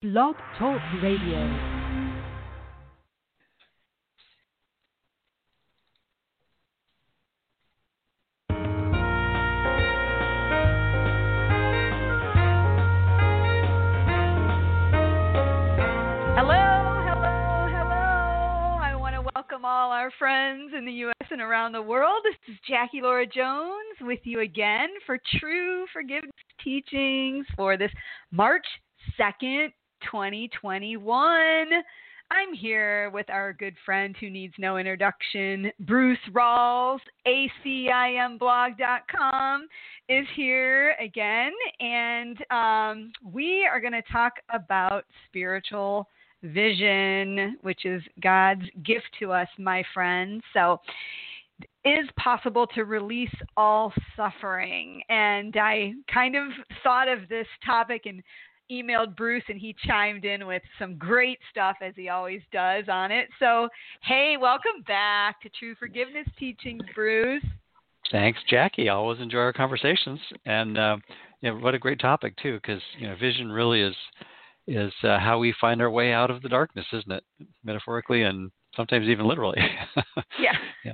Blog Talk Radio. Hello, hello, hello. I want to welcome all our friends in the U.S. and around the world. This is Jackie Lora Jones with you again for True Forgiveness Teachings for this March 2nd, 2021. I'm here with our good friend who needs no introduction, Bruce Rawles, ACIMblog.com is here again, and um, we are going to talk about spiritual vision, which is God's gift to us, my friends. So, is possible to release all suffering. And I kind of thought of this topic and emailed Bruce and he chimed in with some great stuff as he always does on it. So, hey, welcome back to True Forgiveness Teachings, Bruce. Thanks, Jackie. I always enjoy our conversations, and uh, you know, what a great topic too, because you know, vision really is is uh, how we find our way out of the darkness, isn't it? Metaphorically and sometimes even literally. yeah. yeah.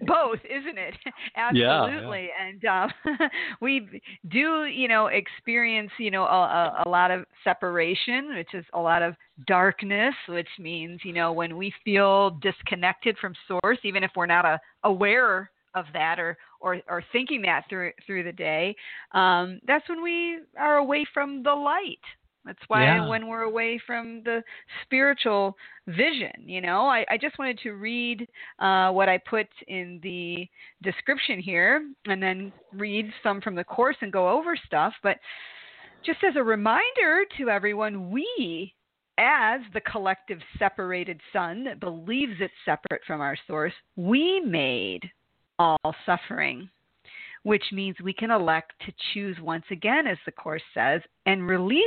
Both, isn't it? Absolutely. Yeah, yeah. And um, we do, you know, experience, you know, a, a lot of separation, which is a lot of darkness, which means, you know, when we feel disconnected from source, even if we're not a, aware of that or, or, or thinking that through through the day, um, that's when we are away from the light, that's why yeah. when we're away from the spiritual vision, you know, I, I just wanted to read uh, what I put in the description here and then read some from the course and go over stuff. But just as a reminder to everyone, we, as the collective separated Son that believes it's separate from our source, we made all suffering which means we can elect to choose once again, as the Course says, and release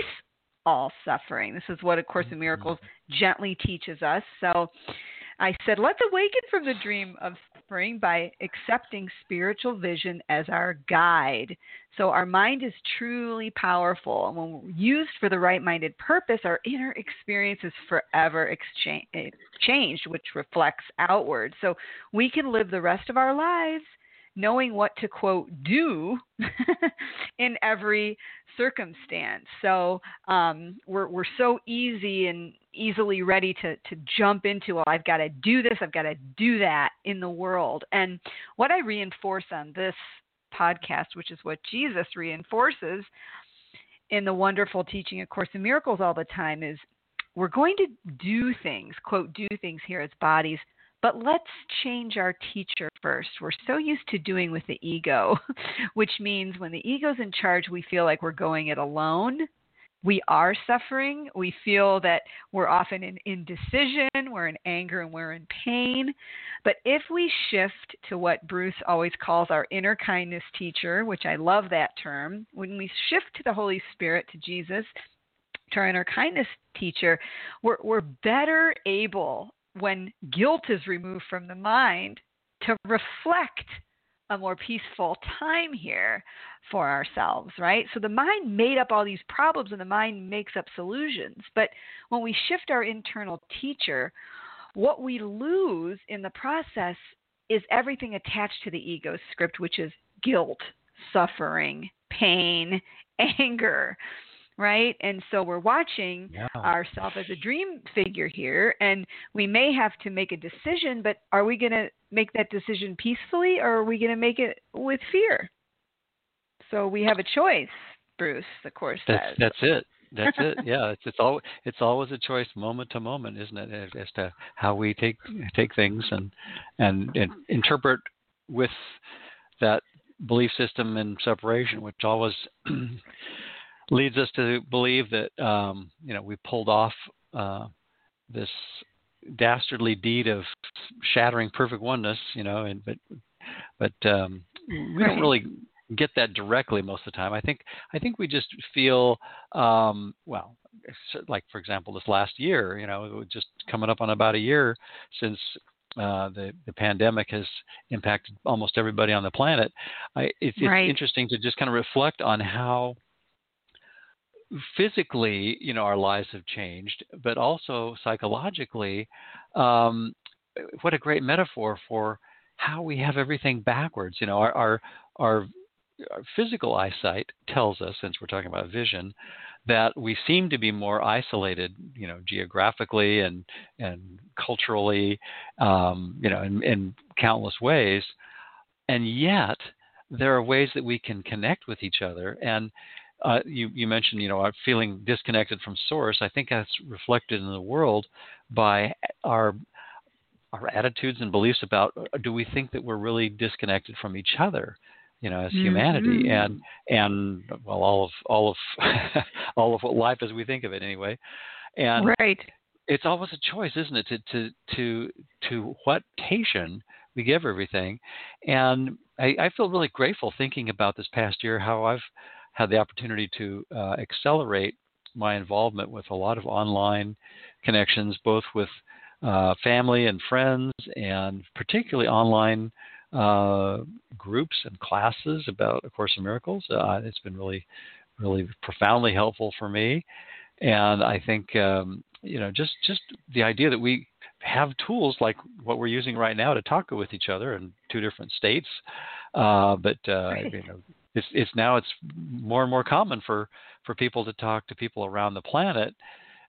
all suffering. This is what A Course in mm-hmm. Miracles gently teaches us. So I said, let's awaken from the dream of suffering by accepting spiritual vision as our guide. So our mind is truly powerful. And when used for the right minded purpose, our inner experience is forever exchange, eh, changed, which reflects outward. So we can live the rest of our lives knowing what to quote do in every circumstance. So um, we're we're so easy and easily ready to to jump into well I've got to do this I've got to do that in the world. And what I reinforce on this podcast, which is what Jesus reinforces in the wonderful teaching of Course in Miracles all the time, is we're going to do things, quote, do things here as bodies but let's change our teacher first. We're so used to doing with the ego, which means when the ego's in charge, we feel like we're going it alone. We are suffering. We feel that we're often in indecision, we're in anger, and we're in pain. But if we shift to what Bruce always calls our inner kindness teacher, which I love that term, when we shift to the Holy Spirit, to Jesus, to our inner kindness teacher, we're, we're better able when guilt is removed from the mind, to reflect a more peaceful time here for ourselves, right? So the mind made up all these problems and the mind makes up solutions. But when we shift our internal teacher, what we lose in the process is everything attached to the ego script, which is guilt, suffering, pain, anger right? And so we're watching yeah. ourselves as a dream figure here, and we may have to make a decision, but are we going to make that decision peacefully or are we going to make it with fear? So we have a choice, Bruce, the course that's, says. That's it. That's it. Yeah, it's it's all it's always a choice, moment to moment, isn't it, as to how we take take things and and, and interpret with that belief system and separation, which always leads us to believe that um, you know we pulled off uh, this dastardly deed of shattering perfect oneness, you know, and but but um, we don't really get that directly most of the time. I think I think we just feel um, well, like for example, this last year, you know, just coming up on about a year since uh, the the pandemic has impacted almost everybody on the planet. I, it's, it's right. interesting to just kind of reflect on how physically, you know, our lives have changed, but also psychologically, um, what a great metaphor for how we have everything backwards. You know, our, our our our physical eyesight tells us, since we're talking about vision, that we seem to be more isolated, you know, geographically and and culturally, um, you know, in, in countless ways, and yet there are ways that we can connect with each other. And uh, you, you mentioned, you know, our feeling disconnected from source. I think that's reflected in the world by our our attitudes and beliefs about uh, do we think that we're really disconnected from each other you know as humanity mm-hmm. and and well all of all of all of what life as we think of it anyway and right it's always a choice isn't it to to to to what tation we give everything and I, I feel really grateful thinking about this past year how i've had the opportunity to uh, accelerate my involvement with a lot of online connections both with uh, family and friends and particularly online uh, groups and classes about A Course in Miracles. Uh, it's been really, really profoundly helpful for me, and I think um, you know just just the idea that we have tools like what we're using right now to talk with each other in two different states, uh, but uh, you know it's it's now it's more and more common for for people to talk to people around the planet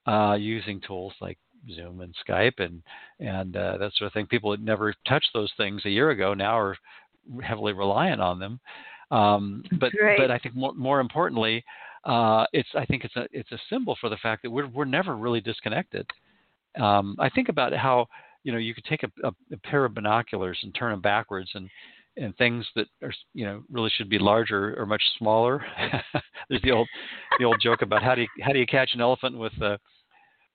uh, using tools like Zoom and Skype and and uh, that sort of thing. People had never touched those things a year ago now are heavily reliant on them. Um, but but I think more, more importantly, uh, it's I think it's a it's a symbol for the fact that we're we're never really disconnected. Um, I think about how you know you could take a, a, a pair of binoculars and turn them backwards and and things that are you know really should be larger or much smaller. There's the old the old joke about how do you how do you catch an elephant with a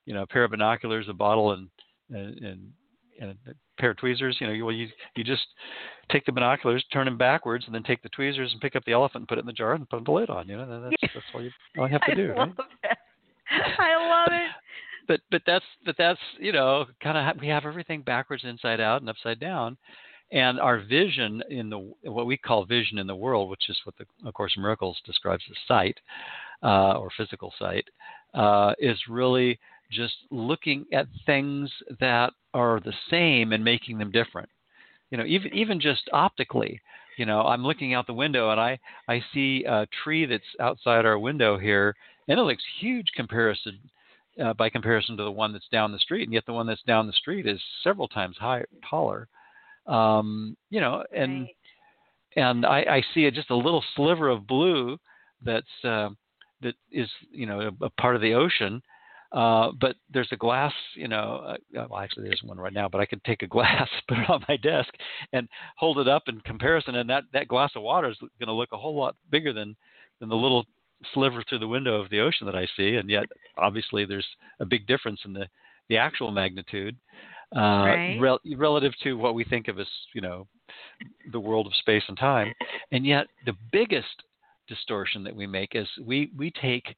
you know a pair of binoculars, a bottle, and and, and a pair of tweezers. You know, you, well, you you just take the binoculars, turn them backwards, and then take the tweezers and pick up the elephant and put it in the jar and put the lid on. You know, that's that's all you all you have to I do. Love right? it. I love it. but but that's but that's you know kind of we have everything backwards, inside out, and upside down. And our vision in the what we call vision in the world, which is what the of Course Miracles describes as sight uh, or physical sight, uh, is really just looking at things that are the same and making them different. You know, even even just optically. You know, I'm looking out the window and I I see a tree that's outside our window here, and it looks huge comparison uh, by comparison to the one that's down the street, and yet the one that's down the street is several times higher, taller. Um, you know, and right. and I, I see a, just a little sliver of blue that's uh, that is you know a, a part of the ocean, uh, but there's a glass, you know, uh, well, actually there's one right now, but I could take a glass, put it on my desk, and hold it up in comparison, and that, that glass of water is going to look a whole lot bigger than than the little sliver through the window of the ocean that I see, and yet obviously there's a big difference in the the actual magnitude uh, right. rel- relative to what we think of as you know the world of space and time, and yet the biggest distortion that we make is we we take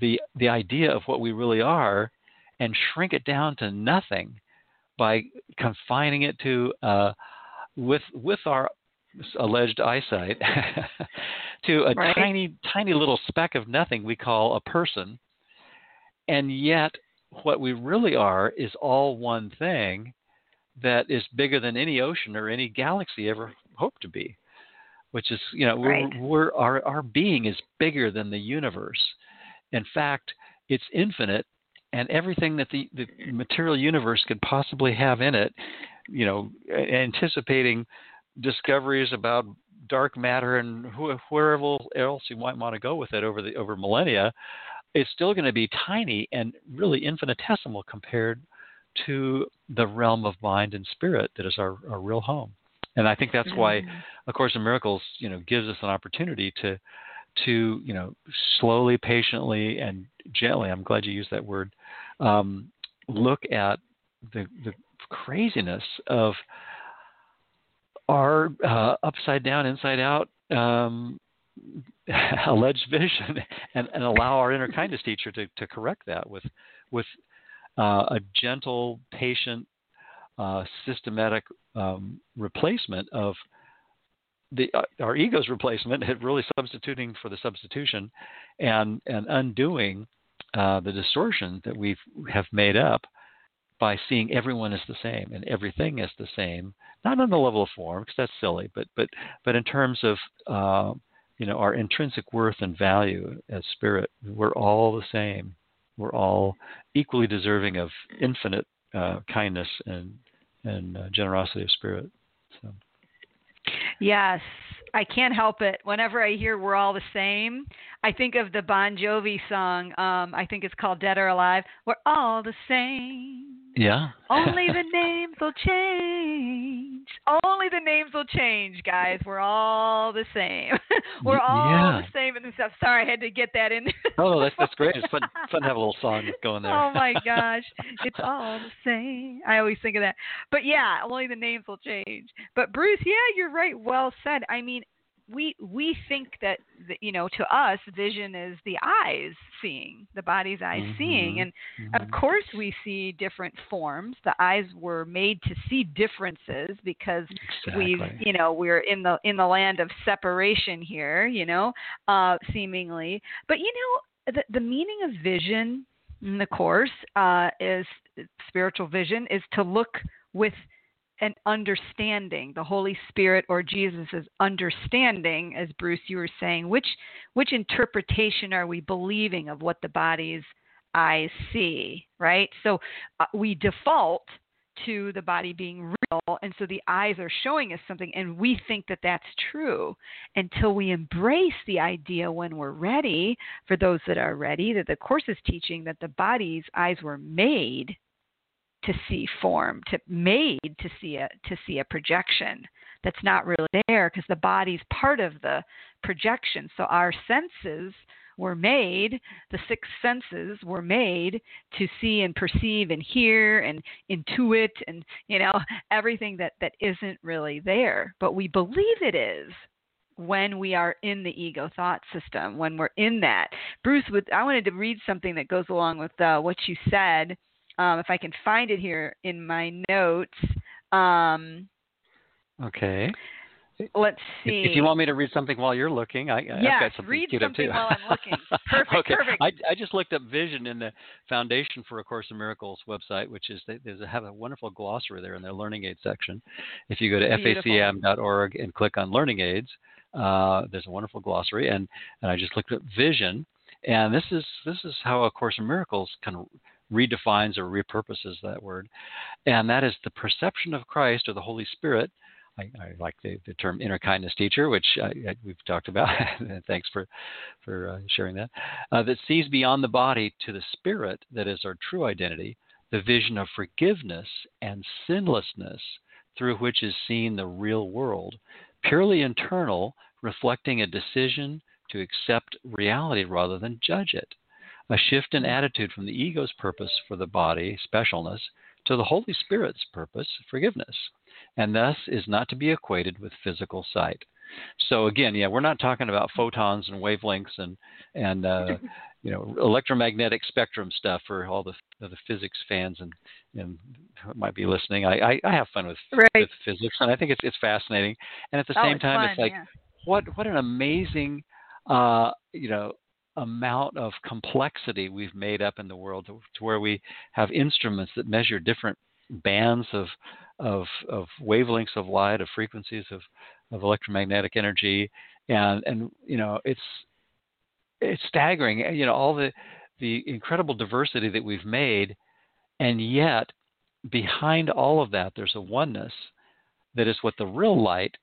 the the idea of what we really are and shrink it down to nothing by confining it to uh, with with our alleged eyesight to a right. tiny tiny little speck of nothing we call a person and yet what we really are is all one thing that is bigger than any ocean or any galaxy ever hoped to be which is you know right. we're, we're our our being is bigger than the universe in fact, it's infinite, and everything that the, the material universe could possibly have in it, you know, anticipating discoveries about dark matter and wh- wherever else you might want to go with it over the over millennia, it's still going to be tiny and really infinitesimal compared to the realm of mind and spirit that is our, our real home. And I think that's why. A Course in Miracles, you know, gives us an opportunity to to you know slowly, patiently, and gently. I'm glad you used that word. Um, look at the the craziness of our uh, upside down, inside out um, alleged vision, and, and, allow our inner kindness teacher to, to correct that with with uh, a gentle, patient, uh, systematic um, replacement of the uh, our ego's replacement, really substituting for the substitution, and and undoing uh, the distortion that we have made up by seeing everyone as the same and everything as the same, not on the level of form because that's silly, but but but in terms of uh, you know our intrinsic worth and value as spirit, we're all the same. We're all equally deserving of infinite uh, kindness and and uh, generosity of spirit. So. Yes, I can't help it. Whenever I hear "We're all the same," I think of the Bon Jovi song. Um, I think it's called "Dead or Alive." We're all the same. Yeah. Only the names will change. Only the names will change, guys. We're all the same. We're all yeah. the same in the stuff. Sorry, I had to get that in. oh, that's that's great. It's fun fun to have a little song going there. oh my gosh, it's all the same. I always think of that. But yeah, only the names will change. But Bruce, yeah, you're right. Well said. I mean, we we think that you know to us vision is the eyes seeing the body's eyes mm-hmm. seeing and mm-hmm. of course we see different forms the eyes were made to see differences because exactly. we've you know we're in the in the land of separation here you know uh seemingly but you know the the meaning of vision in the course uh is spiritual vision is to look with an understanding, the Holy Spirit or Jesus' understanding, as Bruce, you were saying, which which interpretation are we believing of what the body's eyes see, right? So uh, we default to the body being real, and so the eyes are showing us something, and we think that that's true until we embrace the idea when we're ready. For those that are ready, that the course is teaching that the body's eyes were made to see form, to made to see a to see a projection that's not really there because the body's part of the projection. So our senses were made, the six senses were made to see and perceive and hear and intuit and you know everything that that isn't really there, but we believe it is when we are in the ego thought system, when we're in that. Bruce, I wanted to read something that goes along with uh, what you said um, if I can find it here in my notes. Um, okay. Let's see. If you want me to read something while you're looking, I, yes, I've got something read something while I'm looking. Perfect. okay. Perfect. I, I just looked up vision in the Foundation for A Course in Miracles website, which is they, they have a wonderful glossary there in their learning aid section. If you go to facim.org and click on learning aids, uh, there's a wonderful glossary, and, and I just looked up vision, and this is this is how A Course in Miracles kind of redefines or repurposes that word, and that is the perception of Christ or the Holy Spirit. I, I like the, the, term inner kindness teacher, which I, I, we've talked about. Thanks for for uh, sharing that. Uh, that sees beyond the body to the spirit that is our true identity, the vision of forgiveness and sinlessness through which is seen the real world, purely internal, reflecting a decision to accept reality rather than judge it a shift in attitude from the ego's purpose for the body, specialness, to the Holy Spirit's purpose, forgiveness, and thus is not to be equated with physical sight. So again, yeah, we're not talking about photons and wavelengths and and uh, you know electromagnetic spectrum stuff for all the the physics fans and and might be listening. I, I, I have fun with, right. with physics and I think it's it's fascinating. And at the oh, same it's time, fun, it's like yeah. what what an amazing uh, you know amount of complexity we've made up in the world to, to, where we have instruments that measure different bands of of, of wavelengths of light, of frequencies of, of electromagnetic energy, and and you know it's it's staggering. Eh, you know all the the incredible diversity that we've made, and yet behind all of that, there's a oneness that is what the real light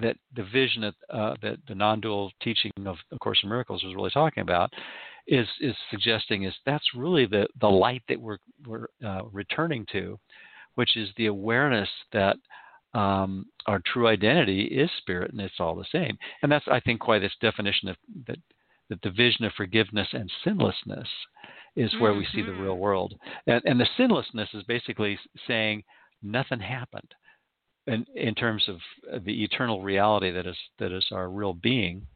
that the vision that, uh, that the non-dual teaching of the Course in Miracles was really talking about is is suggesting is that's really the the light that we're we're uh, returning to, which is the awareness that um, our true identity is spirit and it's all the same. And that's I think why this definition of that that the vision of forgiveness and sinlessness is where mm-hmm. we see the real mm-hmm. world. And, and the sinlessness is basically saying nothing happened in, in terms of the eternal reality that is that is our real being.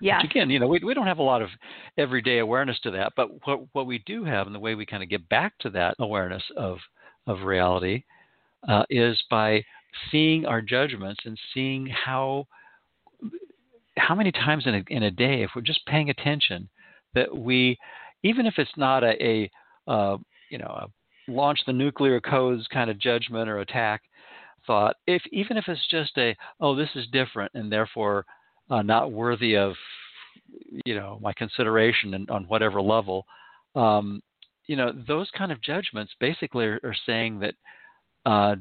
Yeah. Which again, you know, we we don't have a lot of everyday awareness to that, but what what we do have, and the way we kind of get back to that awareness of of reality, uh, is by seeing our judgments and seeing how how many times in a, in a day, if we're just paying attention, that we, even if it's not a, a uh, you know, a launch the nuclear codes kind of judgment or attack thought, if even if it's just a, oh, this is different and therefore uh, not worthy of, you know, my consideration and on whatever level, um, you know, those kind of judgments basically are, are saying that uh,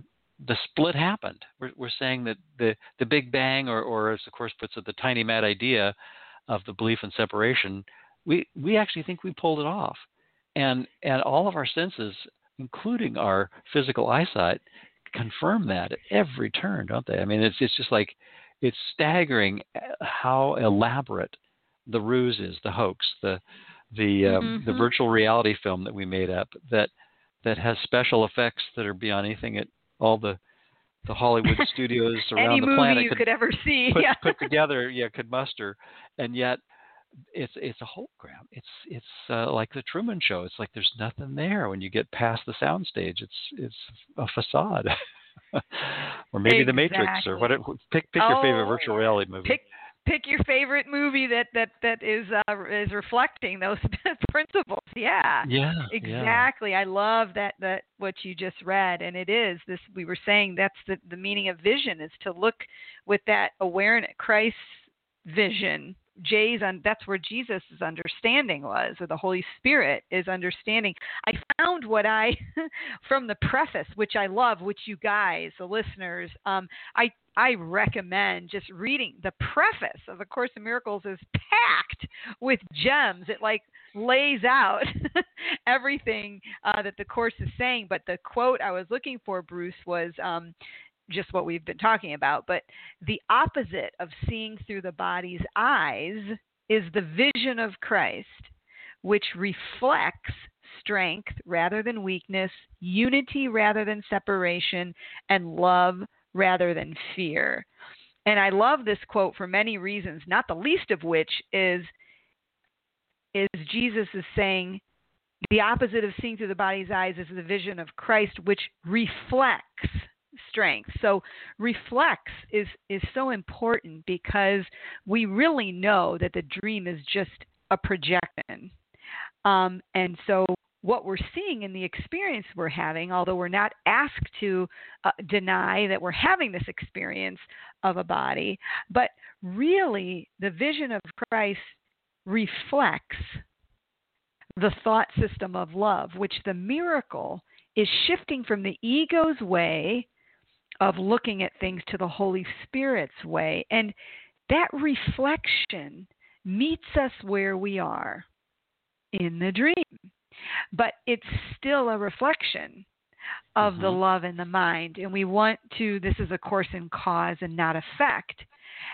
the split happened. We're, we're saying that the, the Big Bang, or, or as the Course puts it, the tiny mad idea of the belief in separation, we, we actually think we pulled it off. And, and all of our senses, including our physical eyesight, confirm that at every turn, don't they? I mean, it's, it's just like, it's staggering uh, how elaborate the ruse is, the hoax, the, the, um, mm-hmm. the virtual reality film that we made up that, that has special effects that are beyond anything at all the the Hollywood studios around the planet you could, could ever see put, yeah. put together, yeah, could muster, and yet it's it's a hologram. It's it's uh, like the Truman Show. It's like there's nothing there when you get past the soundstage. It's it's a facade. or maybe exactly. the Matrix, or what? Pick pick oh, your favorite virtual reality movie. Pick pick your favorite movie that that that is uh, is reflecting those principles. Yeah. Yeah. Exactly. Yeah. I love that that what you just read, and it is this. We were saying that's the the meaning of vision is to look with that awareness, Christ's vision. Jay's on that's where Jesus' understanding was, or the Holy Spirit is understanding. I found what I from the preface, which I love, which you guys, the listeners, um, I I recommend just reading the preface of A Course in Miracles is packed with gems. It like lays out everything uh, that the course is saying. But the quote I was looking for, Bruce, was um, just what we've been talking about. But the opposite of seeing through the body's eyes is the vision of Christ, which reflects strength rather than weakness, unity rather than separation, and love rather than fear. And I love this quote for many reasons, not the least of which is is Jesus is saying the opposite of seeing through the body's eyes is the vision of Christ which reflects strength. So reflex is is so important because we really know that the dream is just a projection. Um, and so what we're seeing in the experience we're having, although we're not asked to uh, deny that we're having this experience of a body, but really the vision of Christ reflects the thought system of love, which the miracle is shifting from the ego's way of looking at things to the Holy Spirit's way. And that reflection meets us where we are in the dream but it's still a reflection of mm-hmm. the love in the mind. And we want to, this is a course in cause and not effect.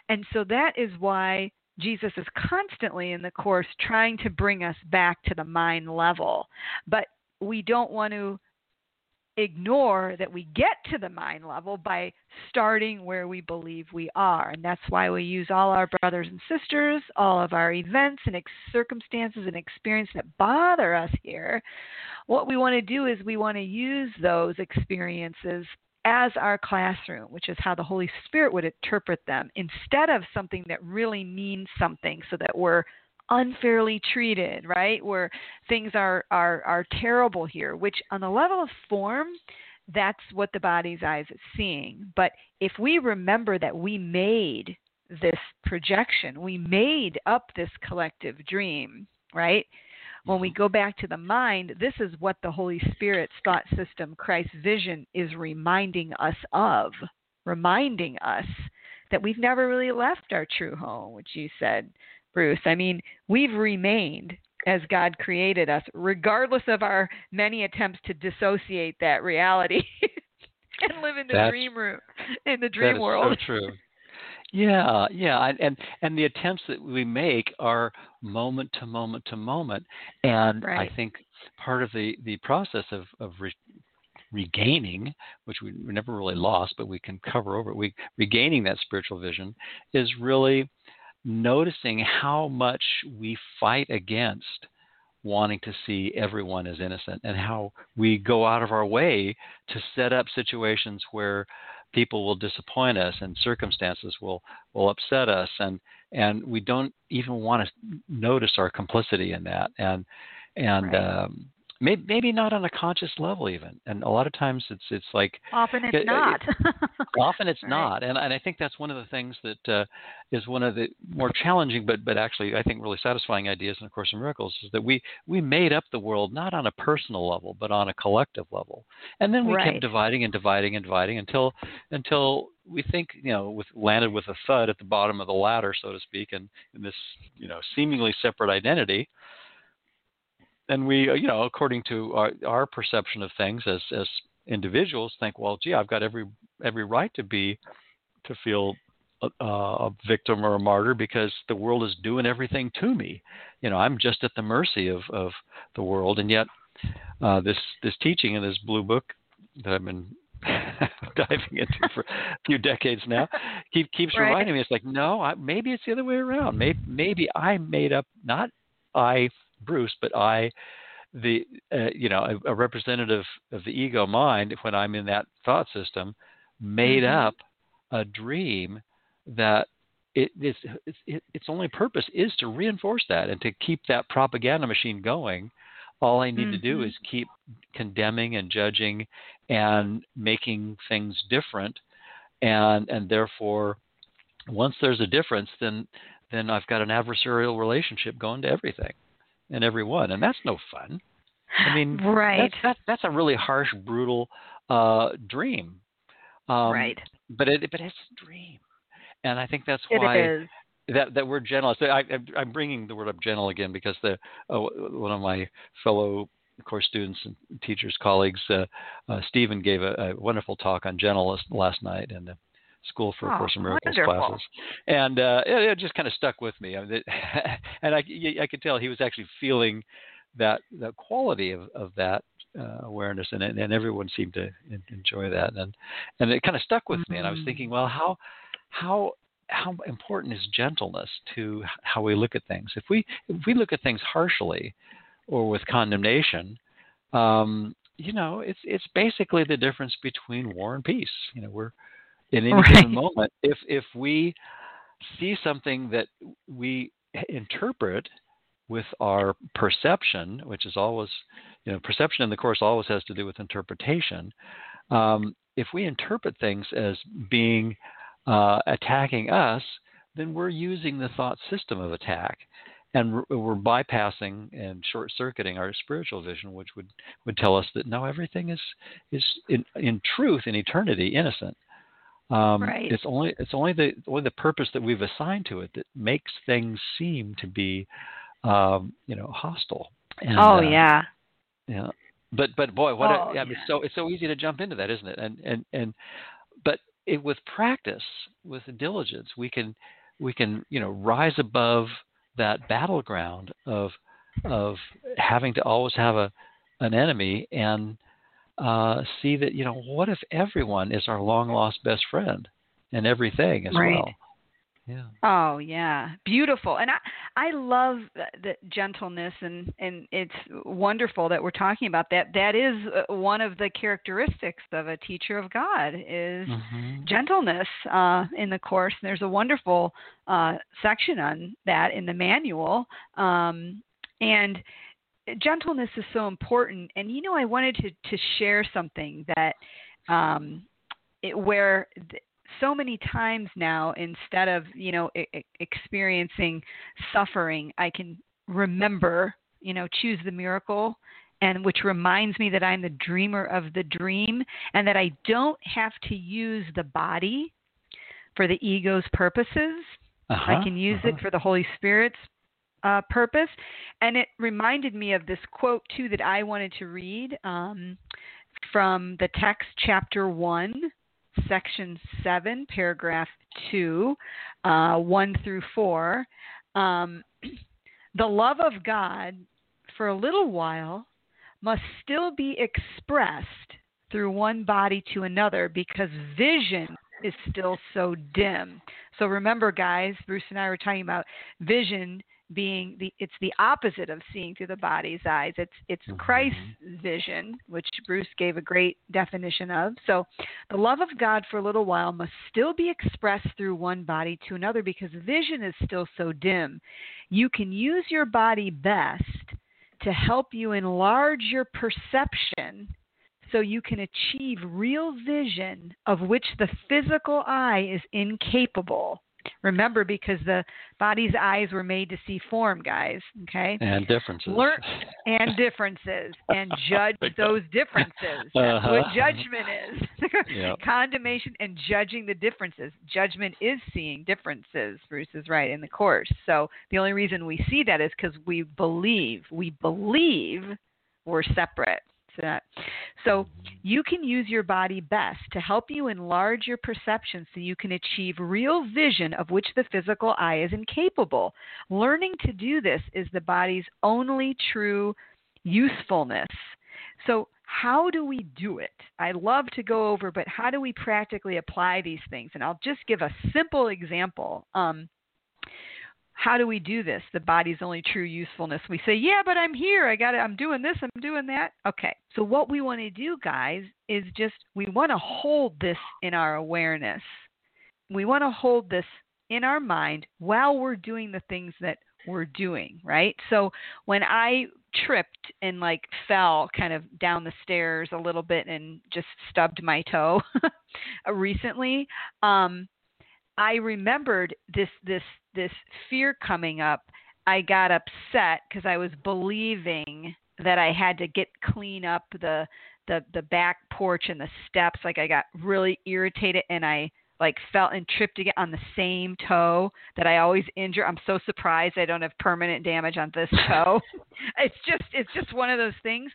And so that is why Jesus is constantly in the course trying to bring us back to the mind level. But we don't want to ignore that we get to the mind level by starting where we believe we are. And that's why we use all our brothers and sisters, all of our events and ex- circumstances and experience that bother us here. What we want to do is we want to use those experiences as our classroom, which is how the Holy Spirit would interpret them, instead of something that really means something so that we're unfairly treated, right? Where things are are are terrible here, which on the level of form, that's what the body's eyes is seeing. But if we remember that we made this projection, we made up this collective dream, right? When we mm-hmm. go back to the mind, this is what the Holy Spirit's thought system, Christ's vision, is reminding us of, reminding us that we've never really left our true home, which you said Bruce. I mean, we've remained as God created us, regardless of our many attempts to dissociate that reality and live in the That's, dream room, in the dream that is world. So true. Yeah, yeah, and and the attempts that we make are moment to moment to moment, and right. I think part of the the process of of re, regaining, which we never really lost, but we can cover over it. We regaining that spiritual vision is really noticing how much we fight against wanting to see everyone as innocent and how we go out of our way to set up situations where people will disappoint us and circumstances will will upset us and and we don't even want to notice our complicity in that and and right. um maybe, maybe not on a conscious level even and a lot of times it's it's like often it's not often it's right. not and and i think that's one of the things that uh, is one of the more challenging but but actually i think really satisfying ideas in a course in miracles is that we we made up the world not on a personal level but on a collective level and then we right. kept dividing and dividing and dividing until until we think you know with landed with a thud at the bottom of the ladder so to speak and in this you know seemingly separate identity and we, uh, you know, according to our, our perception of things as as individuals, think, well, gee, I've got every every right to be to feel a, a, victim or a martyr because the world is doing everything to me. You know, I'm just at the mercy of of the world, and yet uh, this this teaching in this blue book that I've been diving into for a few decades now keep, keeps right. reminding me it's like no I, maybe it's the other way around maybe maybe i made up not i Bruce, but I, the uh, you know a, a, representative of the ego mind when I'm in that thought system, made mm-hmm. up a dream that it, it's, it, its only purpose is to reinforce that and to keep that propaganda machine going. All I need mm-hmm. to do mm-hmm. is keep condemning and judging and making things different, and and therefore, once there's a difference, then then I've got an adversarial relationship going to everything in every one, and that's no fun. I mean, right? That's, that, that's a really harsh, brutal uh, dream. Um, right. But it, but it's a dream, and I think that's why it is. that that word gentle. So I, I'm bringing the word up gentle again because the uh, one of my fellow course students and teachers colleagues, uh, uh, Stephen gave a, a, wonderful talk on gentleness last night, and School for oh, Course in Miracles wonderful. classes, and uh, it, it, just kind of stuck with me. I mean, it, and I, I could tell he was actually feeling that the quality of, of that uh, awareness, and, and everyone seemed to enjoy that, and and it kind of stuck with mm-hmm. me. And I was thinking, well, how how how important is gentleness to how we look at things? If we if we look at things harshly or with condemnation, um, you know, it's it's basically the difference between war and peace. You know, we're in any right. given moment. If if we see something that we interpret with our perception, which is always, you know, perception in the course always has to do with interpretation. Um, if we interpret things as being uh, attacking us, then we're using the thought system of attack, and we're bypassing and short circuiting our spiritual vision, which would would tell us that no, everything is is in, in truth in eternity innocent. Um, right. It's only it's only the only the purpose that we've assigned to it that makes things seem to be, um, you know, hostile. And, oh uh, yeah. Yeah. But but boy, what oh, a, yeah. I mean, so it's so easy to jump into that, isn't it? And and and but it, with practice, with diligence, we can we can you know rise above that battleground of of having to always have a an enemy and uh, see that you know what if everyone is our long lost best friend and everything as right. well. Yeah. Oh yeah, beautiful, and I I love the, gentleness, and and it's wonderful that we're talking about that. That is uh, one of the characteristics of a teacher of God is mm-hmm. gentleness uh, in the course. There's a wonderful uh, section on that in the manual, um, and gentleness is so important. And you know, I wanted to to share something that um, it, where th- so many times now, instead of you know I- experiencing suffering, I can remember you know choose the miracle and which reminds me that I'm the dreamer of the dream and that I don't have to use the body for the ego's purposes. Uh-huh, I can use uh-huh. it for the Holy Spirit's uh, purpose. And it reminded me of this quote, too, that I wanted to read um, from the text, chapter 1, section 7, paragraph 2, uh, 1 through 4. Um, the love of God for a little while must still be expressed through one body to another because vision is still so dim. So remember, guys, Bruce and I were talking about vision being the it's the opposite of seeing through the body's eyes. It's it's mm-hmm. Christ's vision, which Bruce gave a great definition of. So the love of God for a little while must still be expressed through one body to another because vision is still so dim. You can use your body best to help you enlarge your perception so you can achieve real vision of which the physical eye is incapable. Remember, because the body's eyes were made to see form, guys. Okay. And differences. Learn and differences, and judge those differences. That's uh-huh. what judgment is. yep. Condemnation and judging the differences. Judgment is seeing differences. Bruce is right in the course. So the only reason we see that is because we believe. We believe we're separate that. So you can use your body best to help you enlarge your perception so you can achieve real vision of which the physical eye is incapable. Learning to do this is the body's only true usefulness. So how do we do it? I love to go over, but how do we practically apply these things? And I'll just give a simple example. Um, how do we do this? The body's only true usefulness. We say, yeah, but I'm here. I got it. I'm doing this. I'm doing that. Okay. So what we want to do, guys, is just we want to hold this in our awareness. We want to hold this in our mind while we're doing the things that we're doing, right? So when I tripped and like fell kind of down the stairs a little bit and just stubbed my toe recently, um, I remembered this this this fear coming up. I got upset because I was believing that I had to get clean up the the the back porch and the steps. Like I got really irritated and I like felt and tripped again on the same toe that I always injure. I'm so surprised I don't have permanent damage on this toe. it's just it's just one of those things.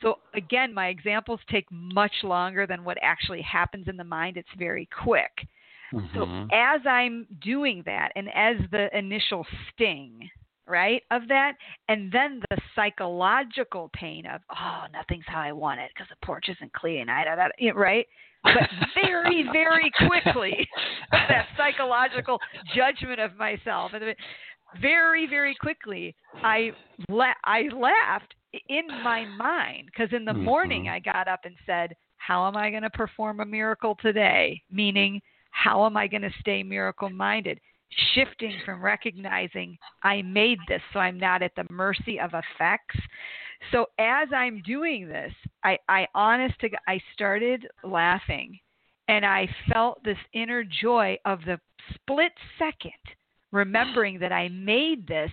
So again, my examples take much longer than what actually happens in the mind. It's very quick. Mm-hmm. So as I'm doing that, and as the initial sting, right, of that, and then the psychological pain of, oh, nothing's how I want it because the porch isn't clean, I, da, right? But very, very quickly, that psychological judgment of myself, and very, very quickly, I la- I laughed in my mind because in the mm-hmm. morning I got up and said, "How am I going to perform a miracle today?" Meaning how am I going to stay miracle minded? Shifting from recognizing I made this so I'm not at the mercy of effects. So as I'm doing this, I, I honest to I started laughing and I felt this inner joy of the split second remembering that I made this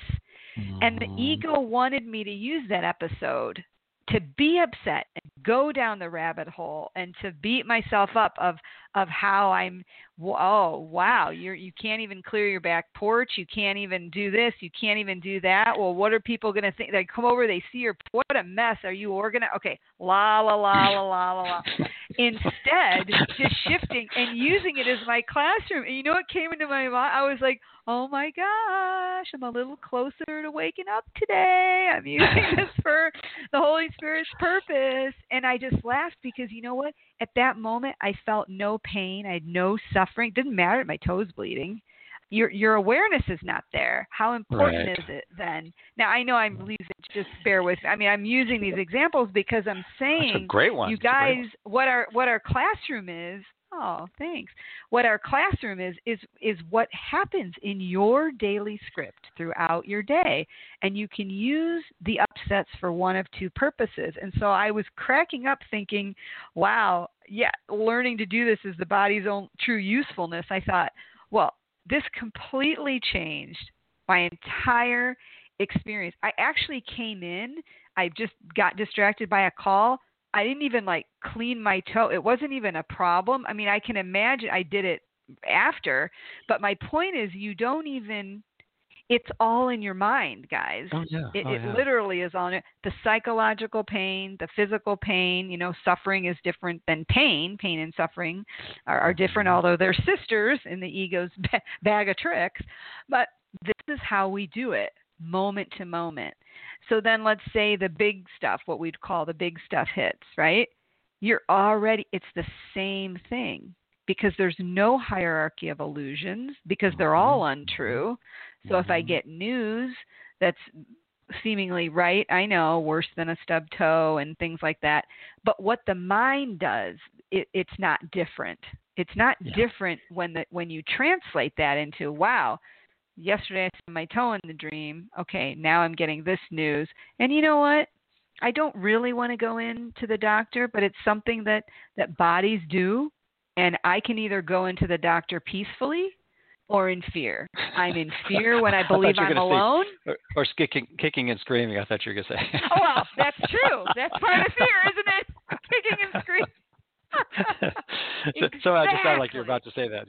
and the mm-hmm. ego wanted me to use that episode to be upset and go down the rabbit hole and to beat myself up of of how I'm oh wow you're you can't even clear your back porch you can't even do this you can't even do that. Well what are people going to think? They come over they see your what a mess are you organized okay la la la la la la la. Instead just shifting and using it as my classroom. And you know what came into my mind I was like oh my gosh, I'm a little closer to waking up today. I'm using this for the Holy Spirit's purpose. And I just laughed because you know what? At that moment, I felt no pain. I had no suffering. It didn't matter. My toes bleeding. Your your awareness is not there. How important right. is it then? Now I know I'm losing. Just bear with. Me. I mean, I'm using these examples because I'm saying, That's a great one. You guys, what our what our classroom is Oh, thanks. What our classroom is is is what happens in your daily script throughout your day, and you can use the upsets for one of two purposes. And so I was cracking up, thinking, "Wow, yeah, learning to do this is the body's own true usefulness." I thought, well, this completely changed my entire experience. I actually came in. I just got distracted by a call I didn't even like clean my toe. It wasn't even a problem. I mean, I can imagine I did it after, but my point is you don't even it's all in your mind, guys. Oh, yeah. It, oh, it yeah. literally is on it. The psychological pain, the physical pain, you know, suffering is different than pain. Pain and suffering are, are different, mm-hmm. although they're sisters in the ego's bag of tricks. But this is how we do it, moment to moment. So then let's say the big stuff, what we'd call the big stuff hits, right? You're already, it's the same thing because there's no hierarchy of illusions because they're all mm-hmm. untrue. So mm-hmm. if I mm-hmm. get news that's seemingly right, I know, worse than a stub toe and things like that. But what the mind does, it, it's not different. It's not yeah. different when the when you translate that into wow, yesterday I saw my toe in the dream. Okay, now I'm getting this news. And you know what? I don't really want to go in to the doctor, but it's something that that bodies do and I can either go into the doctor peacefully or in fear. I'm in fear when I believe I am alone. Say, or, or kicking, kicking and screaming. I thought you were going to say. oh well, that's true. That's part of fear, isn't it? Kicking and screaming. exactly. So I just sounded like you're about to say that.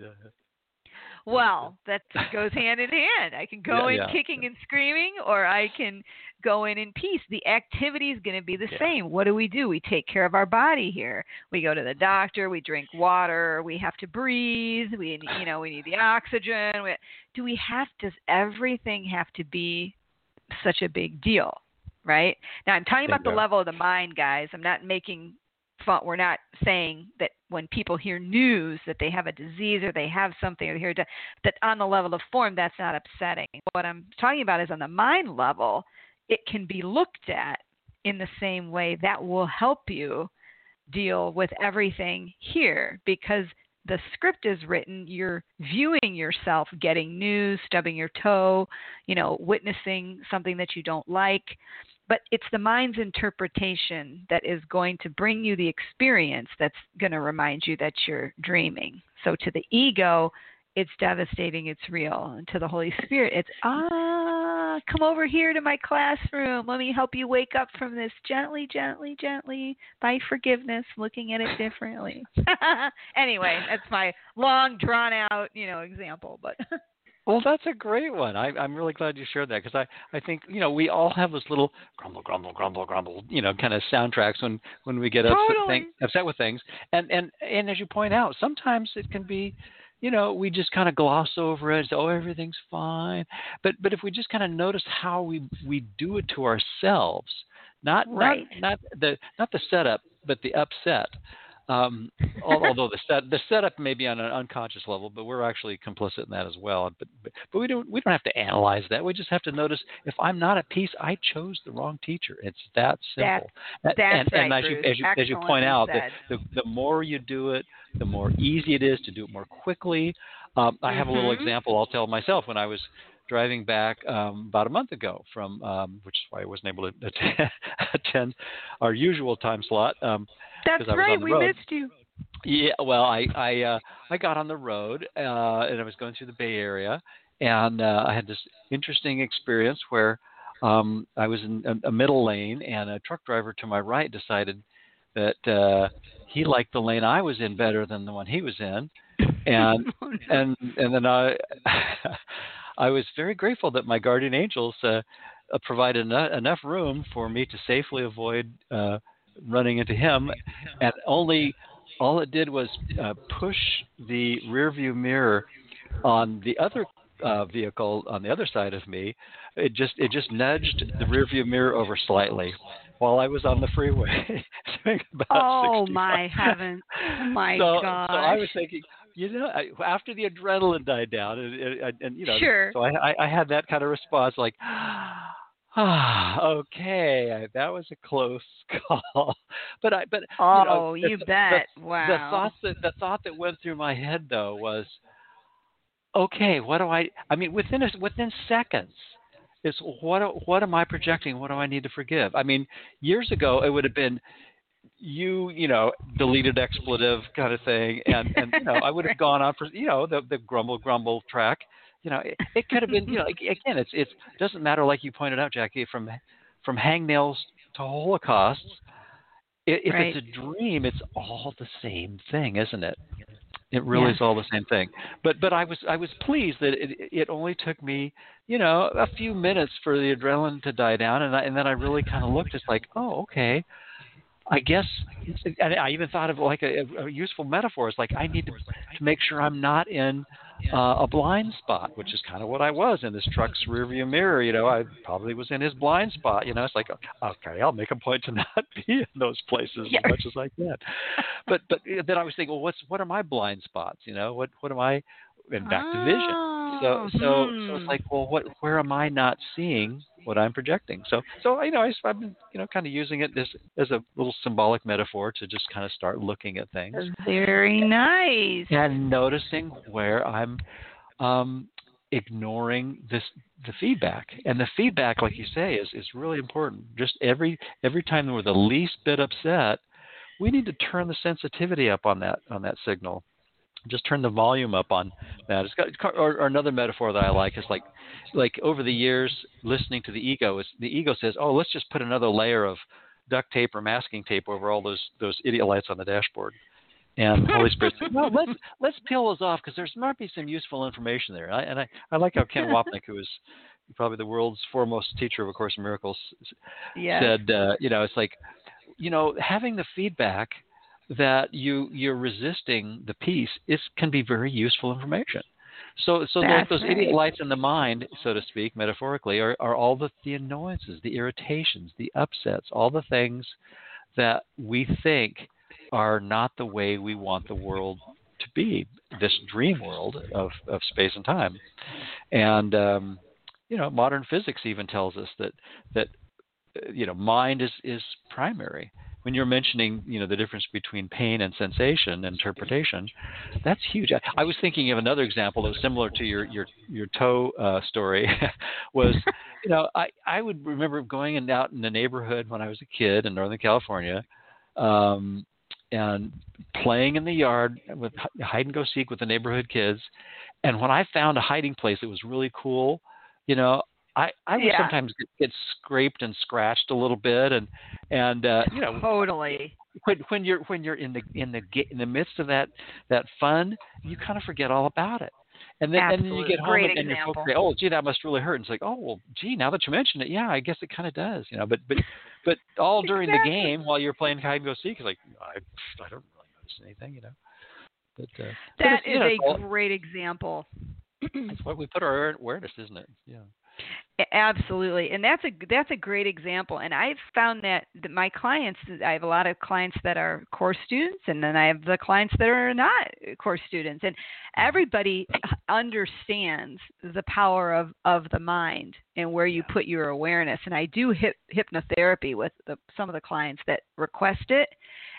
Well, that goes hand in hand. I can go yeah, in yeah. kicking and screaming, or I can go in in peace. The activity is going to be the yeah. same. What do we do? We take care of our body here. We go to the doctor. We drink water. We have to breathe. We, you know, we need the oxygen. We, do we have? Does everything have to be such a big deal? Right now, I'm talking about the level of the mind, guys. I'm not making. We're not saying that when people hear news that they have a disease or they have something or hear that on the level of form that's not upsetting. What I'm talking about is on the mind level, it can be looked at in the same way that will help you deal with everything here because the script is written. You're viewing yourself getting news stubbing your toe you know witnessing something that you don't like but it's the mind's interpretation that is going to bring you the experience that's going to remind you that you're dreaming. So to the ego, it's devastating, it's real. And to the Holy Spirit, it's, ah, come over here to my classroom. Let me help you wake up from this gently, gently, gently by forgiveness, looking at it differently. anyway, that's my long, drawn out, you know, example. But Well, that's a great one. I, I'm really glad you shared that because I, I think you know we all have this little grumble, grumble, grumble, grumble, you know, kind of soundtracks when when we get totally. upset, thing, upset with things. And and and as you point out, sometimes it can be, you know, we just kind of gloss over it. Say, oh, everything's fine. But but if we just kind of notice how we we do it to ourselves, not right. not not the not the setup, but the upset. Um, although the set the setup may be on an unconscious level, but we're actually complicit in that as well. But, but but we don't we don't have to analyze that. We just have to notice if I'm not at peace, I chose the wrong teacher. It's that simple. That's, that's and, right, and as Bruce. you as you, as you point out, the, the, the more you do it, the more easy it is to do it more quickly. Um, I have mm-hmm. a little mm-hmm. example I'll tell myself when I was driving back um, about a month ago from, um, which is why I wasn't able to attend our usual time slot. Um, That's right, we road. missed you. Yeah, well, I I uh, I got on the road uh, and I was going through the Bay Area, and uh, I had this interesting experience where um, I was in a, a middle lane, and a truck driver to my right decided that uh, he liked the lane I was in better than the one he was in, and oh, and and then I I was very grateful that my guardian angels uh, uh, provided enough, enough room for me to safely avoid uh, running into him, and only all it did was uh, push the rear view mirror on the other uh, vehicle on the other side of me. It just it just nudged the rear view mirror over slightly while I was on the freeway. oh my heavens! Oh my so, gosh! So I was thinking, you know, after the adrenaline died down, and, and, and you know, sure. so I, I had that kind of response, like, ah, okay, that was a close call. but I, but oh, you, know, you the, bet, the, wow. The thought that the thought that went through my head though was, okay, what do I? I mean, within a, within seconds. Is what what am I projecting? What do I need to forgive? I mean, years ago it would have been you you know deleted expletive kind of thing and and you know i would have gone on for you know the the grumble grumble track. You know it, it could have been you know again it's it doesn't matter like you pointed out jackie from from hangnails to holocausts if right. it's a dream it's all the same thing isn't it? It really yeah. is all the same thing. But but i was i was pleased that it it only took me you know a few minutes for the adrenaline to die down and I, and then i really kind of looked it's like oh okay I guess, and I even thought of like a, a useful metaphor. It's like I need to, to make sure I'm not in uh, a blind spot, which is kind of what I was in this truck's rearview mirror. You know, I probably was in his blind spot. You know, it's like okay, I'll make a point to not be in those places yeah. as much as I can. But but then I was thinking, well, what's what are my blind spots? You know, what what am I? And back to vision. So so hmm. so it's like, well, what? Where am I not seeing what I'm projecting? So so you know, I, I've been you know kind of using it as as a little symbolic metaphor to just kind of start looking at things. Very nice. And noticing where I'm um, ignoring this the feedback and the feedback like you say is is really important just every every time we're the least bit upset we need to turn the sensitivity up on that on that signal just turn the volume up on that it's got or, or another metaphor that i like is like like over the years listening to the ego is the ego says oh let's just put another layer of duct tape or masking tape over all those those idiot lights on the dashboard and the Holy Spirit said, "Well, let's let's peel those off because there's might be some useful information there." I, and I, I like how Ken Wapnick, who is probably the world's foremost teacher of A Course in Miracles, yes. said, uh, you know, it's like, you know, having the feedback that you you're resisting the peace it can be very useful information. So, so like those right. idiot lights in the mind, so to speak, metaphorically, are, are all the, the annoyances, the irritations, the upsets, all the things that we think are not the way we want the world to be this dream world of, of space and time and um, you know modern physics even tells us that that uh, you know mind is is primary when you're mentioning you know the difference between pain and sensation interpretation that's huge i, I was thinking of another example that was similar to your your your toe uh, story was you know i i would remember going and out in the neighborhood when i was a kid in northern california um and playing in the yard with hide and go seek with the neighborhood kids. And when I found a hiding place that was really cool, you know, I I would yeah. sometimes get, get scraped and scratched a little bit, and and uh, you know totally. When when you're when you're in the in the in the midst of that that fun, you kind of forget all about it. And then, and then you get home Great and, and example. you're so oh, gee, that must really hurt. And it's like, oh, well, gee, now that you mention it, yeah, I guess it kind of does, you know. But but but all during exactly. the game while you're playing hide and go seek, it's like I I don't really notice anything, you know. But uh, that but is know, a great example. That's what we put our awareness, isn't it? Yeah. Absolutely, and that's a that's a great example. And I've found that, my clients, I have a lot of clients that are core students, and then I have the clients that are not core students, and everybody understands the power of of the mind and where you put your awareness. And I do hip, hypnotherapy with the, some of the clients that request it.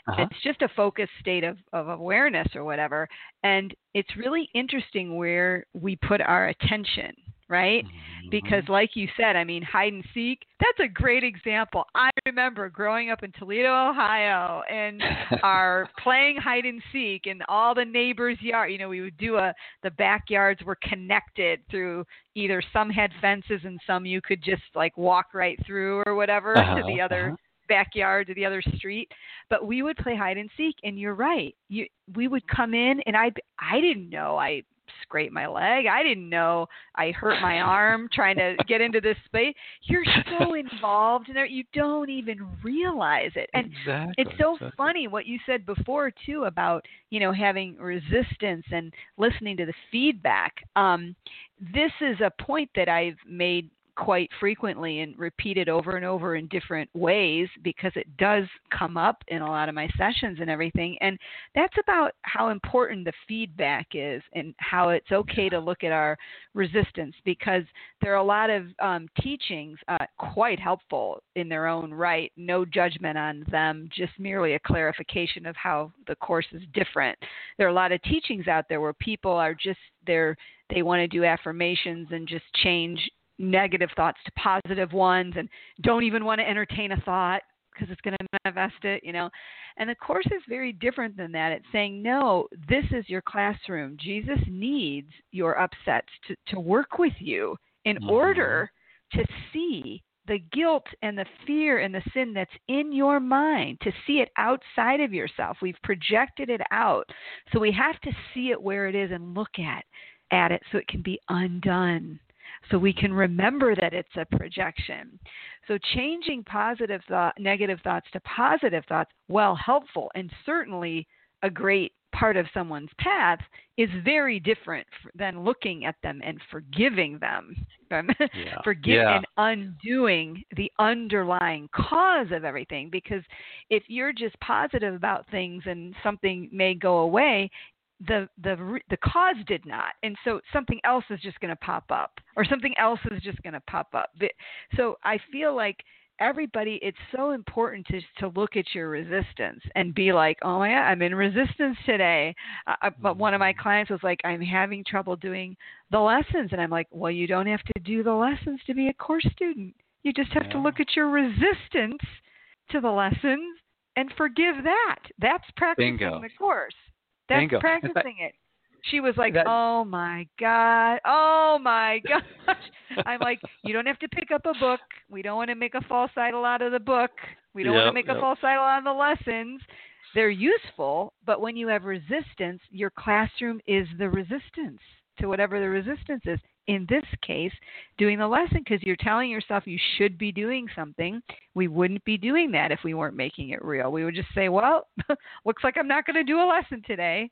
Uh-huh. It's just a focused state of, of awareness or whatever, and it's really interesting where we put our attention right? Mm-hmm. Because, like you said, I mean, hide and seek, that's a great example. I remember growing up in Toledo, Ohio, and our playing hide and seek in all the neighbors' yard. You know, we would do a, the backyards were connected through either some had fences and some you could just like walk right through or whatever uh-huh, to the other. Uh-huh backyard to the other street but we would play hide and seek and you're right you we would come in and i i didn't know i scrape my leg. I didn't know I hurt my arm trying to get into this space. You're so involved in there, you don't even realize it. And exactly. it's so exactly. funny what you said before too about you know having resistance and listening to the feedback. Um, this is a point that I've made quite frequently and repeat it over and over in different ways because it does come up in a lot of my sessions and everything. And that's about how important the feedback is and how it's okay to look at our resistance because there are a lot of um, teachings uh, quite helpful in their own right. No judgment on them, just merely a clarification of how the course is different. There are a lot of teachings out there where people are just they're they want to do affirmations and just change negative thoughts to positive ones and don't even want to entertain a thought because it's going to manifest it, you know. And the course is very different than that. It's saying, no, this is your classroom. Jesus needs your upsets to, to work with you in mm-hmm. order to see the guilt and the fear and the sin that's in your mind, to see it outside of yourself. We've projected it out. So we have to see it where it is and look at at it so it can be undone so we can remember that it's a projection. So changing positive thought, negative thoughts to positive thoughts, while helpful and certainly a great part of someone's path, is very different than looking at them and forgiving them, um, yeah. forgiving yeah. and undoing the underlying cause of everything. Because if you're just positive about things and something may go away, the the the cause did not. And so something else is just going to pop up or something else is just going to pop up. So i feel like everybody it's so important to to look at your resistance and be like oh my god i'm in resistance today. Uh, but one of my mm-hmm. clients was like i'm having trouble doing the lessons. And i'm like well you don't have to do the lessons to be a course student. You just have yeah. to look at your resistance to the lessons and forgive that. That's practicing Bingo. the course that's Bingo. practicing it she was like, that, "Oh my god, oh my gosh!" I'm like, "You don't have to pick up a book. We don't want to make a false idol out of the book. We don't yep, want to make yep. a false idol out of the lessons. They're useful, but when you have resistance, your classroom is the resistance to whatever the resistance is. In this case, doing the lesson because you're telling yourself you should be doing something. We wouldn't be doing that if we weren't making it real. We would just say, "Well, looks like I'm not going to do a lesson today."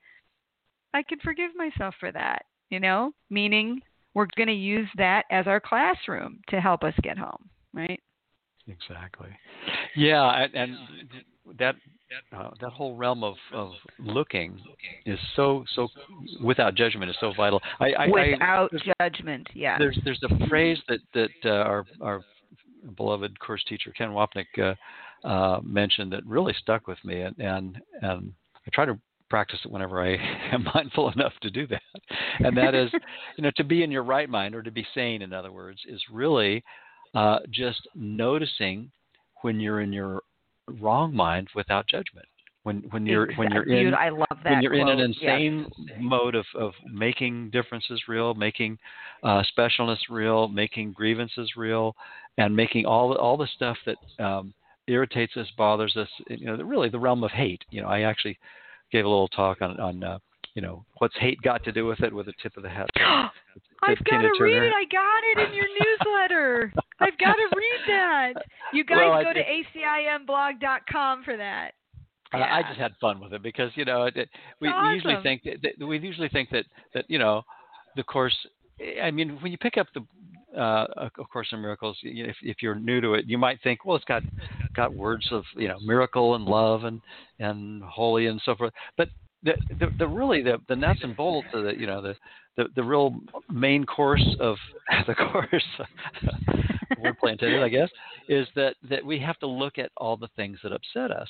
I can forgive myself for that, you know, meaning we're going to use that as our classroom to help us get home, right? Exactly. Yeah, and, and that uh, that whole realm of, of looking is so so without judgment is so vital. I, I, without I, judgment, yeah. There's there's a phrase that that uh, our our beloved course teacher Ken Wapnick uh, uh, mentioned that really stuck with me, and and, and I try to practice it whenever I am mindful enough to do that. And that is, you know, to be in your right mind or to be sane, in other words, is really uh, just noticing when you're in your wrong mind without judgment. When when you're when you're in I love that when you're quote. in an insane yes. mode of, of making differences real, making uh, specialness real, making grievances real, and making all all the stuff that um, irritates us, bothers us. You know, really the realm of hate. You know, I actually gave a little talk on on uh, you know what's hate got to do with it with a tip of the hat. I've got to read it. I got it in your newsletter. I've got to read that. You guys well, go to acimblog.com for that. Yeah. I just had fun with it because you know it, we, awesome. we usually think that, that we usually think that that you know the course. I mean, when you pick up the uh, of Course in Miracles, if, if you're new to it, you might think, well, it's got got words of you know miracle and love and and holy and so forth. But the the, really the, the nuts and bolts of the you know the the, the real main course of the course wordplay intended, I guess, is that that we have to look at all the things that upset us.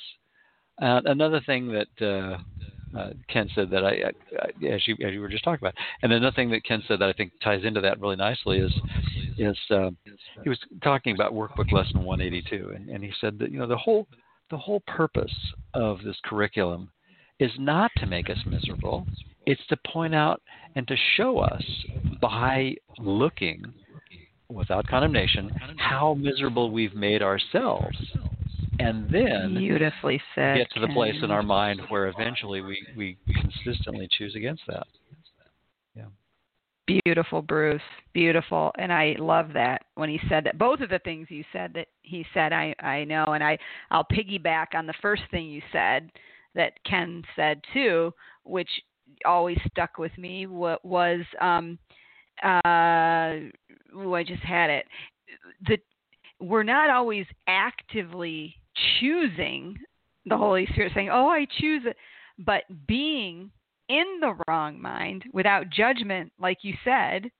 Uh, another thing that uh, uh, Ken said that I, I, as you as you were just talking about, and another thing that Ken said that I think ties into that really nicely is is uh, he was talking about workbook lesson 182, and, and he said that you know the whole the whole purpose of this curriculum is not to make us miserable. It's to point out and to show us by looking without condemnation how miserable we've made ourselves and then beautifully said get to the place in our mind where eventually we, we consistently choose against that. Yeah. Beautiful, Bruce. Beautiful. And I love that when he said that. Both of the things you said that he said, I, I know. And I, I'll piggyback on the first thing you said that Ken said too, which always stuck with me was um uh oh, I just had it. The we're not always actively choosing the Holy Spirit, saying, Oh, I choose it, but being in the wrong mind without judgment, like you said,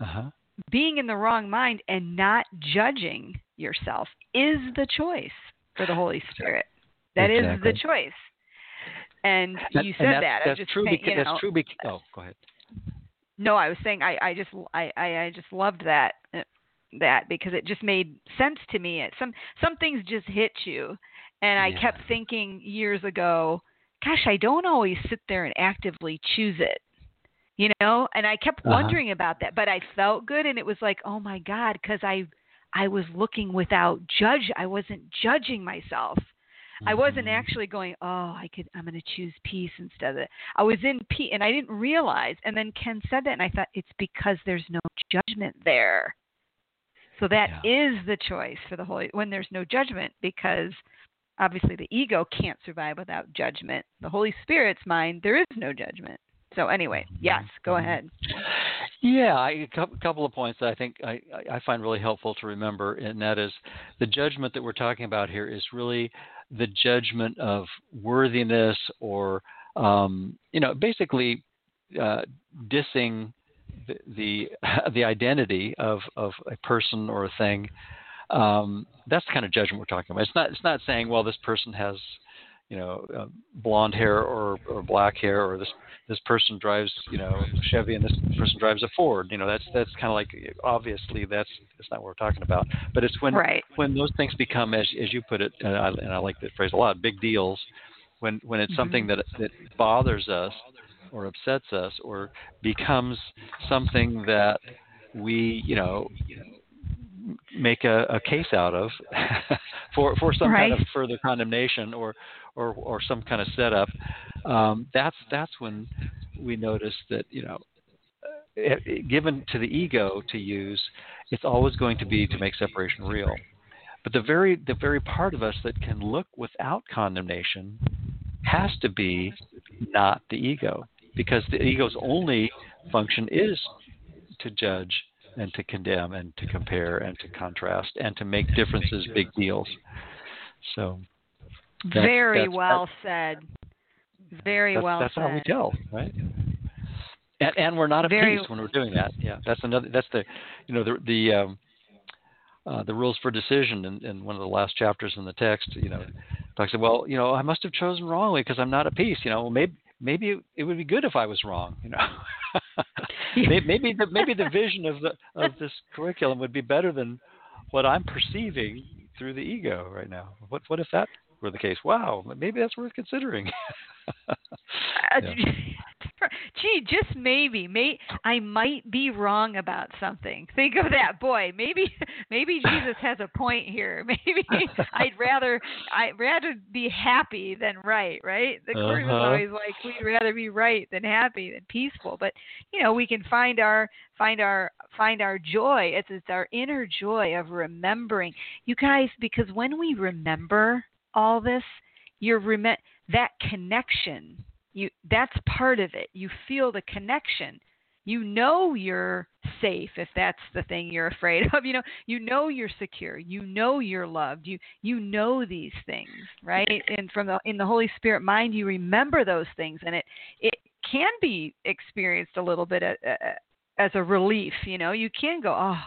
uh-huh. being in the wrong mind and not judging yourself is the choice for the Holy Spirit. That exactly. is the choice. And you said and that. That's just true. saying, because, you know, that's true. Because, oh, go ahead. No, I was saying I, I just I, I just loved that that because it just made sense to me. It, some some things just hit you, and I yeah. kept thinking years ago, gosh, I don't always sit there and actively choose it, you know. And I kept uh-huh. wondering about that, but I felt good, and it was like, oh my god, because I I was looking without judge. I wasn't judging myself. Mm-hmm. I wasn't Mm-hmm. actually going, oh, I could, I'm going to choose peace instead of it. I was in peace, and I didn't realize. And then Ken said that, and I thought it's because there's no judgment there. So that yeah. is the choice for the Holy when there's no judgment because obviously the ego can't survive without judgment. The Holy Spirit's mind, there is no judgment. So anyway, Mm-hmm. yes, go ahead. Yeah, I, a couple of points that I think I, I find really helpful to remember, and that is the judgment that we're talking about here is really the judgment of worthiness or um, you know, basically uh, dissing the, the, the identity of of a person or a thing. Um, that's the kind of judgment we're talking about. It's not it's not saying well this person has you know uh, blonde hair or or black hair or this this person drives you know Chevy and this person drives a Ford. You know that's that's kind of like obviously that's that's not what we're talking about. But it's when right. when those things become as as you put it and I, and I like that phrase a lot big deals. When when it's mm-hmm. something that that bothers us or upsets us or becomes something that we you know make a, a case out of for for some right. kind of further condemnation or or or some kind of setup um, that's that's when we notice that you know it, it, given to the ego to use it's always going to be to make separation real but the very the very part of us that can look without condemnation has to be not the ego because the ego's only function is to judge and to condemn and to compare and to contrast and to make differences big deals. So that's, very that's, well that's, said. Very well that's said. That's how we tell, right? And, and we're not at very, peace when we're doing that. Yeah, that's another. That's the, you know, the the um, uh, the rules for decision in, in one of the last chapters in the text. You know, talks about well, you know, I must have chosen wrongly because I'm not at peace. You know, well, maybe maybe it, it would be good if I was wrong. You know. maybe the maybe the vision of the of this curriculum would be better than what I'm perceiving through the ego right now. What what if that were the case? Wow, maybe that's worth considering. uh, gee, just maybe, may I might be wrong about something. Think of that, boy. Maybe, maybe Jesus has a point here. Maybe I'd rather, I'd rather be happy than right. Right? The uh-huh. is always like we'd rather be right than happy than peaceful. But you know, we can find our, find our, find our joy. It's it's our inner joy of remembering. You guys, because when we remember all this, you're rem- that connection you that's part of it. You feel the connection. You know you're safe if that's the thing you're afraid of you know you know you're secure. You know you're loved. You you know these things right? And from the in the holy spirit mind you remember those things and it it can be experienced a little bit as, as a relief you know? You can go oh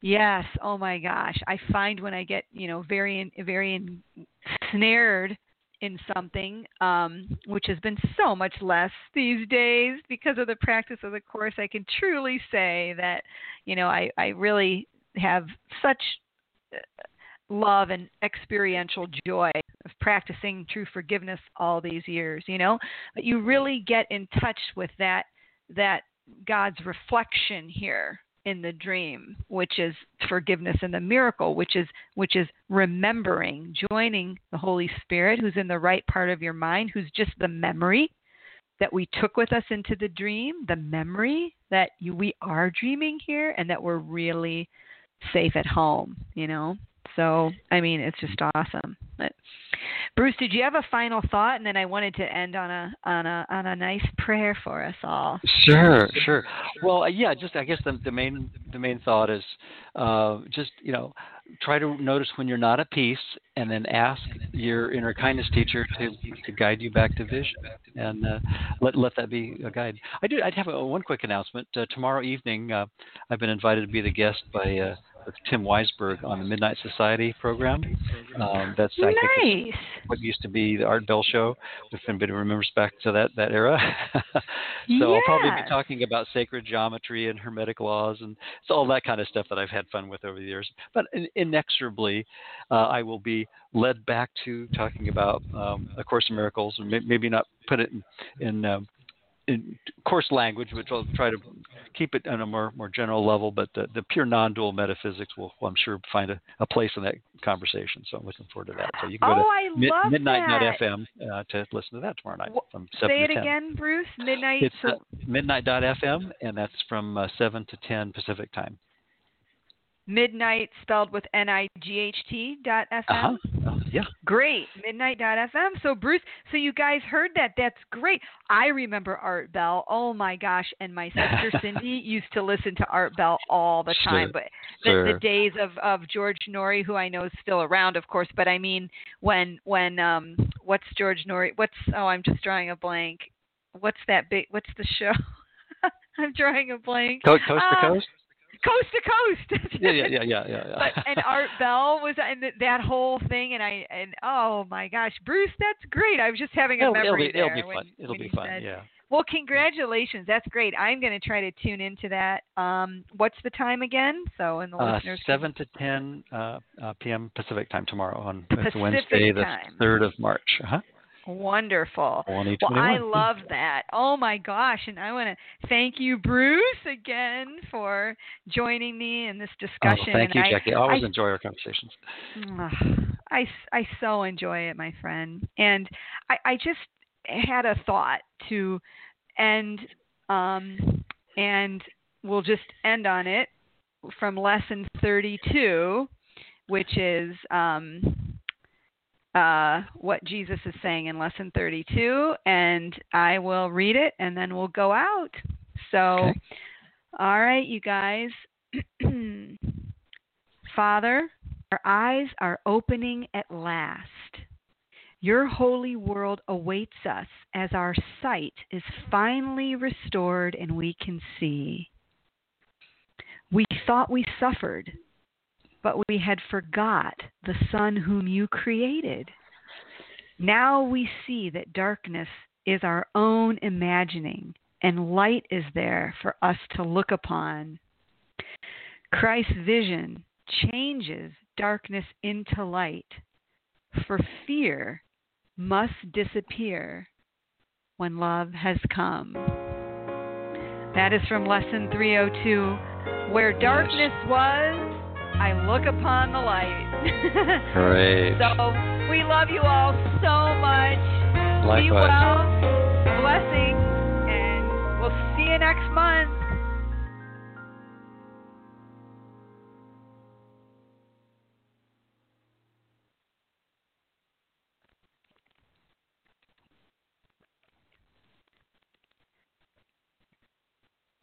yes. Oh my gosh. I find when i get you know very very ensnared in something, um, which has been so much less these days because of the practice of the course, I can truly say that, you know, I, I really have such uh, love and experiential joy of practicing true forgiveness all these years, you know, but you really get in touch with that, that God's reflection here in the dream which is forgiveness in the miracle which is which is remembering joining the holy spirit who's in the right part of your mind who's just the memory that we took with us into the dream the memory that you, we are dreaming here and that we're really safe at home you know? So i mean it's just awesome. But Bruce, did you have a final thought? And then I wanted to end on a on a on a nice prayer for us all. Sure, sure. Well, uh, yeah, just I guess the, the main the main thought is uh, just you know try to notice when you're not at peace, and then ask your inner kindness teacher to to guide you back to vision, and uh, let let that be a guide. I do. I'd have a, one quick announcement. Uh, tomorrow evening, uh, I've been invited to be the guest by uh, with Tim Weisberg on the Midnight Society program. Um, that's nice. I think what used to be the Art Bell Show. If anybody remembers back to that that era. so yes. I'll probably be talking about sacred geometry and hermetic laws and it's all that kind of stuff that I've had fun with over the years. But inexorably, uh, I will be led back to talking about um, A Course in Miracles, and maybe not put it in, in um, in course language, which I'll try to keep it on a more more general level, but the, the pure non-dual metaphysics will, I'm sure, find a, a, place in that conversation. So I'm looking forward to that. So you can go oh, to mi- midnight.fm uh, to listen to that tomorrow night from 7 Say to it again, Bruce. Midnight. It's uh, midnight.fm, and that's from uh, 7 to 10 Pacific time. Midnight spelled with N I G H T dot FM. Uh-huh. Yeah. Great. Midnight.fm. So Bruce, so you guys heard that. That's great. I remember Art Bell. Oh my gosh. And my sister Cindy used to listen to Art Bell all the time. Sure. But the, Sure. the days of, of George Noory, who I know is still around, of course, but I mean when when um what's George Noory what's oh I'm just drawing a blank. What's that big what's the show? I'm drawing a blank. Co- coast to Ah, coast. Coast to coast. Yeah, yeah, yeah, yeah, yeah. yeah. but and Art Bell was in th- that whole thing, and I and oh my gosh, Bruce, that's great. I was just having a it'll, it'll memory be, there. it'll be when- fun. It'll be fun. said- Yeah. Well, congratulations. That's great. I'm going to try to tune into that. Um, what's the time again? So, in the Uh, listeners. seven to ten uh, uh, p.m. Pacific time tomorrow on Pacific it's Wednesday, the third of March. Uh-huh. Wonderful. Well, I love that. Oh my gosh. And I want to thank you, Bruce, again for joining me in this Oh, discussion. thank you, I, Jackie. I always I- enjoy our conversations. I, I so enjoy it, my friend. And I, I just had a thought to end, um, and we'll just end on it from lesson 32, which is um, uh, what Jesus is saying in lesson 32. And I will read it and then we'll go out. So, Okay. all right, you guys. Father, our eyes are opening at last. Your holy world awaits us as our sight is finally restored and we can see. We thought we suffered, but we had forgot the Son whom you created. Now we see that darkness is our own imagining, and light is there for us to look upon. Christ's vision changes darkness into light, for fear must disappear when love has come. That is from lesson 302. Where darkness was, I look upon the light. Great. so we love you all so much. Be well. Blessings. And we'll see you next month.